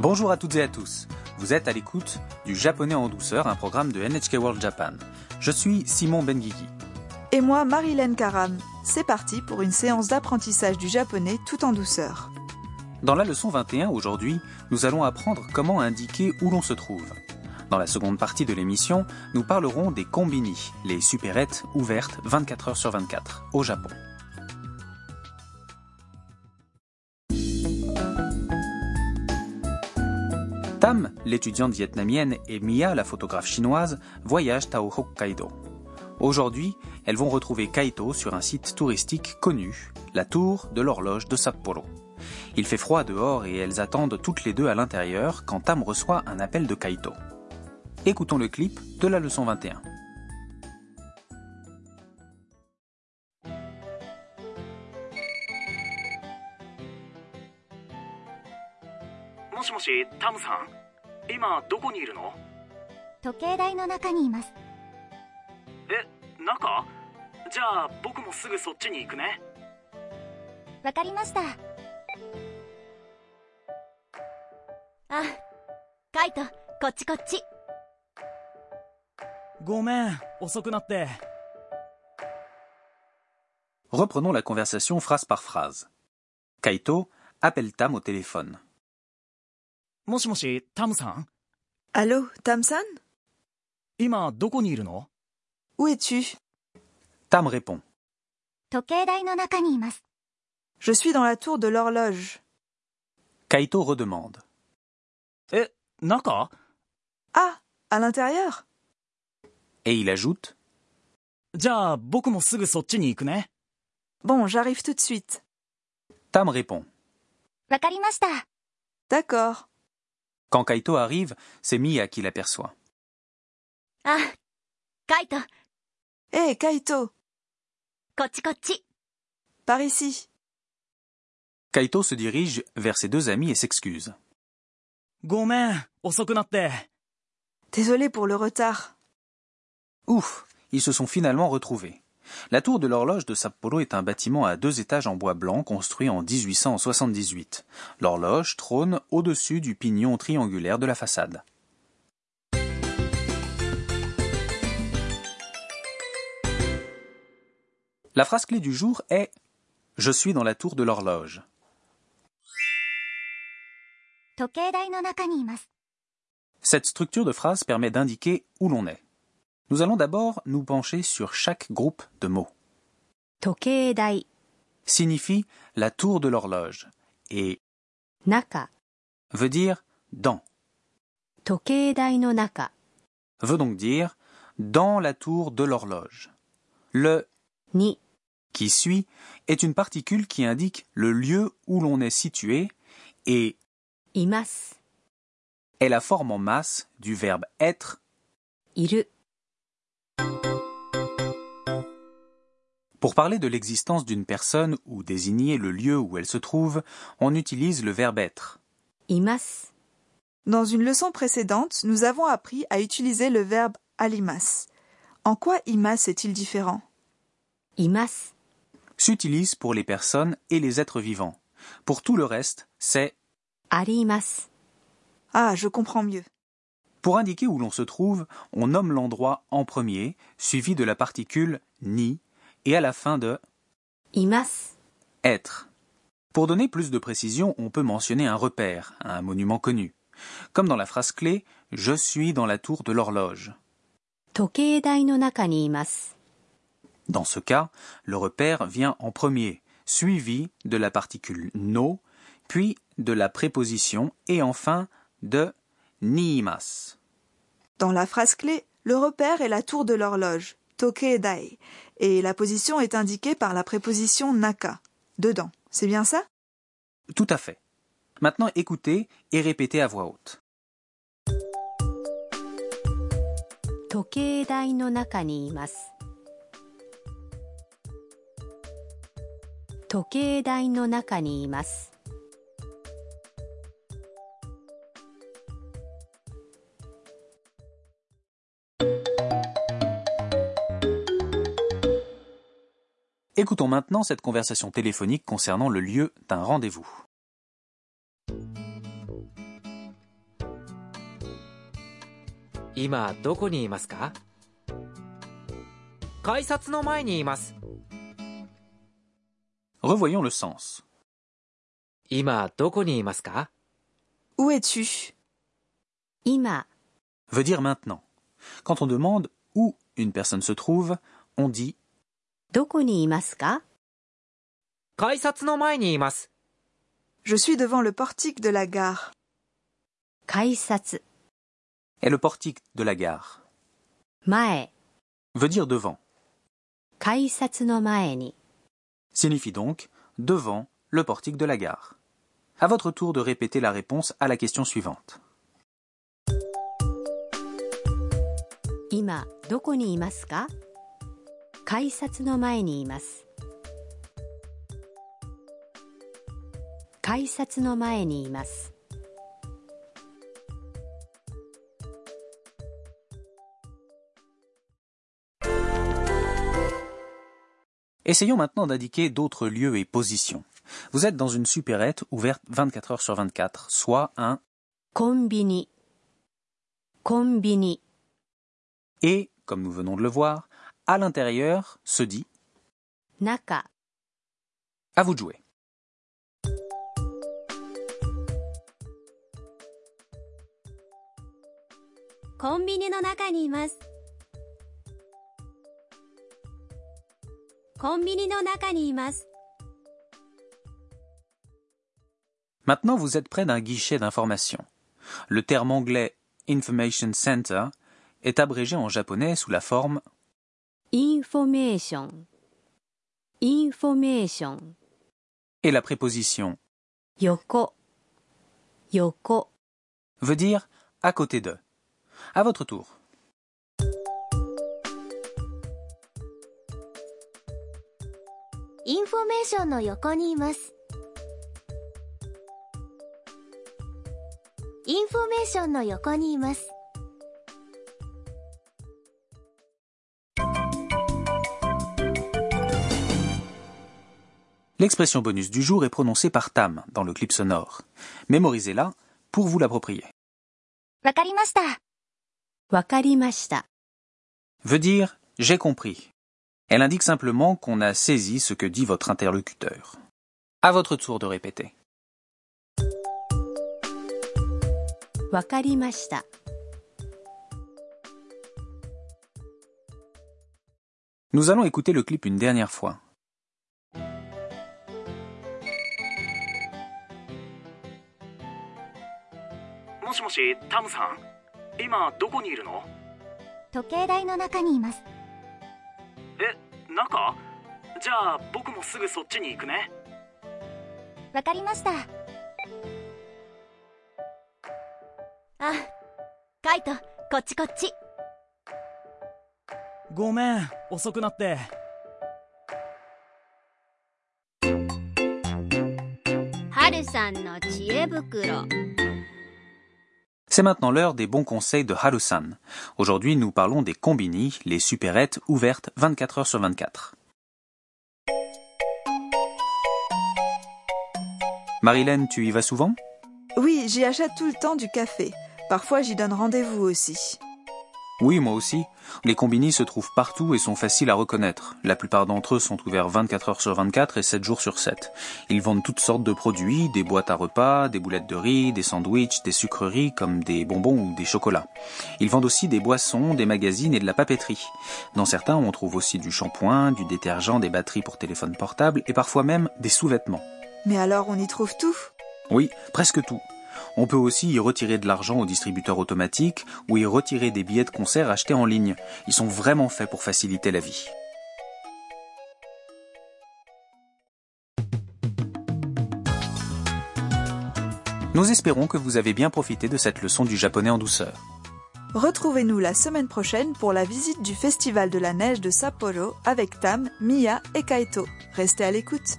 Bonjour à toutes et à tous. Vous êtes à l'écoute du Japonais en douceur, un programme de NHK World Japan. Je suis Simon Benguigui. Et moi, Marilyn Karam. C'est parti pour une séance d'apprentissage du japonais tout en douceur. Dans la leçon 21 aujourd'hui, nous allons apprendre comment indiquer où l'on se trouve. Dans la seconde partie de l'émission, nous parlerons des kombini, les supérettes ouvertes 24 heures sur 24 au Japon. Tam, l'étudiante vietnamienne, et Mia, la photographe chinoise, voyagent à Hokkaido. Aujourd'hui, elles vont retrouver Kaito sur un site touristique connu, la tour de l'horloge de Sapporo. Il fait froid dehors et elles attendent toutes les deux à l'intérieur quand Tam reçoit un appel de Kaito. Écoutons le clip de la leçon 21. もしもしタムさん？今どこにいるの？時計台の中にいます。え中？じゃあ僕もすぐそっちに行くね。わかりました。あカイトこっちこっち。ごめん遅くなって。Reprenons la conversation phrase par phrase. Kaito appelle Tam au téléphone. もしもしタムさん Allô, Tamsan 今どこにいるの Où es-tu Tam répond. 時計台の中にいます Je suis dans la tour de l'horloge. Kaito redemande. え中 Ah, à l'intérieur Et il ajoute じゃあ僕もすぐそっちに行くね Bon, j'arrive tout de suite. Tam répond. わかりました D'accord. Quand Kaito arrive, c'est Mia qui l'aperçoit. Ah, Kaito. Hé, Kaito. Par ici. Kaito se dirige vers ses deux amis et s'excuse. Gomen, osokunatte. Désolé pour le retard. Ouf, ils se sont finalement retrouvés. La tour de l'horloge de Sapporo est un bâtiment à deux étages en bois blanc construit en 1878. L'horloge trône au-dessus du pignon triangulaire de la façade. La phrase clé du jour est Je suis dans la tour de l'horloge. Cette structure de phrase permet d'indiquer où l'on est. Nous allons d'abord nous pencher sur chaque groupe de mots. Tokeidai signifie la tour de l'horloge et naka veut dire dans. Tokeidai no naka veut donc dire dans la tour de l'horloge. Le ni qui suit est une particule qui indique le lieu où l'on est situé et imas est la forme en masse du verbe être pour parler de l'existence d'une personne ou désigner le lieu où elle se trouve, on utilise le verbe être. Imas. Dans une leçon précédente, nous avons appris à utiliser le verbe alimas. En quoi imas est-il différent? Imas s'utilise pour les personnes et les êtres vivants. Pour tout le reste, c'est arimas. Ah, je comprends mieux. Pour indiquer où l'on se trouve, on nomme l'endroit en premier, suivi de la particule ni, et à la fin de imas, être. Pour donner plus de précision, on peut mentionner un repère, un monument connu. Comme dans la phrase clé, je suis dans la tour de l'horloge. Dans ce cas, le repère vient en premier, suivi de la particule no, puis de la préposition et enfin de niimas. Dans la phrase clé, le repère est la tour de l'horloge, tokeedai, et la position est indiquée par la préposition naka, dedans. C'est bien ça Tout à fait. Maintenant écoutez et répétez à voix haute. 時計台の中にいます時計台の中にいます Écoutons maintenant cette conversation téléphonique concernant le lieu d'un rendez-vous. Revoyons le sens. Où es-tu? Ima veut dire maintenant. Quand on demande où une personne se trouve, on dit どこにいますか改札の前にいます。 Je suis devant le portique de la gare. 改札 est le portique de la gare. 前 Veut dire devant. 改札の前に Signifie donc devant le portique de la gare. À votre tour de répéter la réponse à la question suivante. 今どこにいますか 改札の前にいます改札の前にいます Essayons maintenant d'indiquer d'autres lieux et positions. Vous êtes dans une supérette ouverte 24 heures sur 24, soit un コンビニコンビニ et, comme nous venons de le voir, à l'intérieur se dit Naka. À vous de jouer. Maintenant, vous êtes près d'un guichet d'information. Le terme anglais Information Center est abrégé en japonais sous la forme Information, information, et la préposition Yoko, yoko, veut dire à côté de. À votre tour. Information no yoko. Information no yoko. L'expression bonus du jour est prononcée par Tam dans le clip sonore. Mémorisez-la pour vous l'approprier. Wakarimashita. Wakarimashita veut dire j'ai compris. Elle indique simplement qu'on a saisi ce que dit votre interlocuteur. À votre tour de répéter. Wakarimashita. Nous allons écouter le clip une dernière fois. もしもしタムさん？今どこにいるの？時計台の中にいます。え中？じゃあ僕もすぐそっちに行くね。わかりました。あカイトこっちこっち。ごめん遅くなって。はるさんの知恵袋 C'est maintenant l'heure des bons conseils de Harusan. Aujourd'hui, nous parlons des combini, les supérettes ouvertes 24 heures sur 24. Marilyn, tu y vas souvent? Oui, j'y achète tout le temps du café. Parfois, j'y donne rendez-vous aussi. Oui, moi aussi. Les combini se trouvent partout et sont faciles à reconnaître. La plupart d'entre eux sont ouverts 24 heures sur 24 et 7 jours sur 7. Ils vendent toutes sortes de produits, des boîtes à repas, des boulettes de riz, des sandwichs, des sucreries comme des bonbons ou des chocolats. Ils vendent aussi des boissons, des magazines et de la papeterie. Dans certains, on trouve aussi du shampoing, du détergent, des batteries pour téléphone portable et parfois même des sous-vêtements. Mais alors, on y trouve tout? Oui, presque tout. On peut aussi y retirer de l'argent au distributeur automatique ou y retirer des billets de concert achetés en ligne. Ils sont vraiment faits pour faciliter la vie. Nous espérons que vous avez bien profité de cette leçon du japonais en douceur. Retrouvez-nous la semaine prochaine pour la visite du Festival de la neige de Sapporo avec Tam, Mia et Kaito. Restez à l'écoute.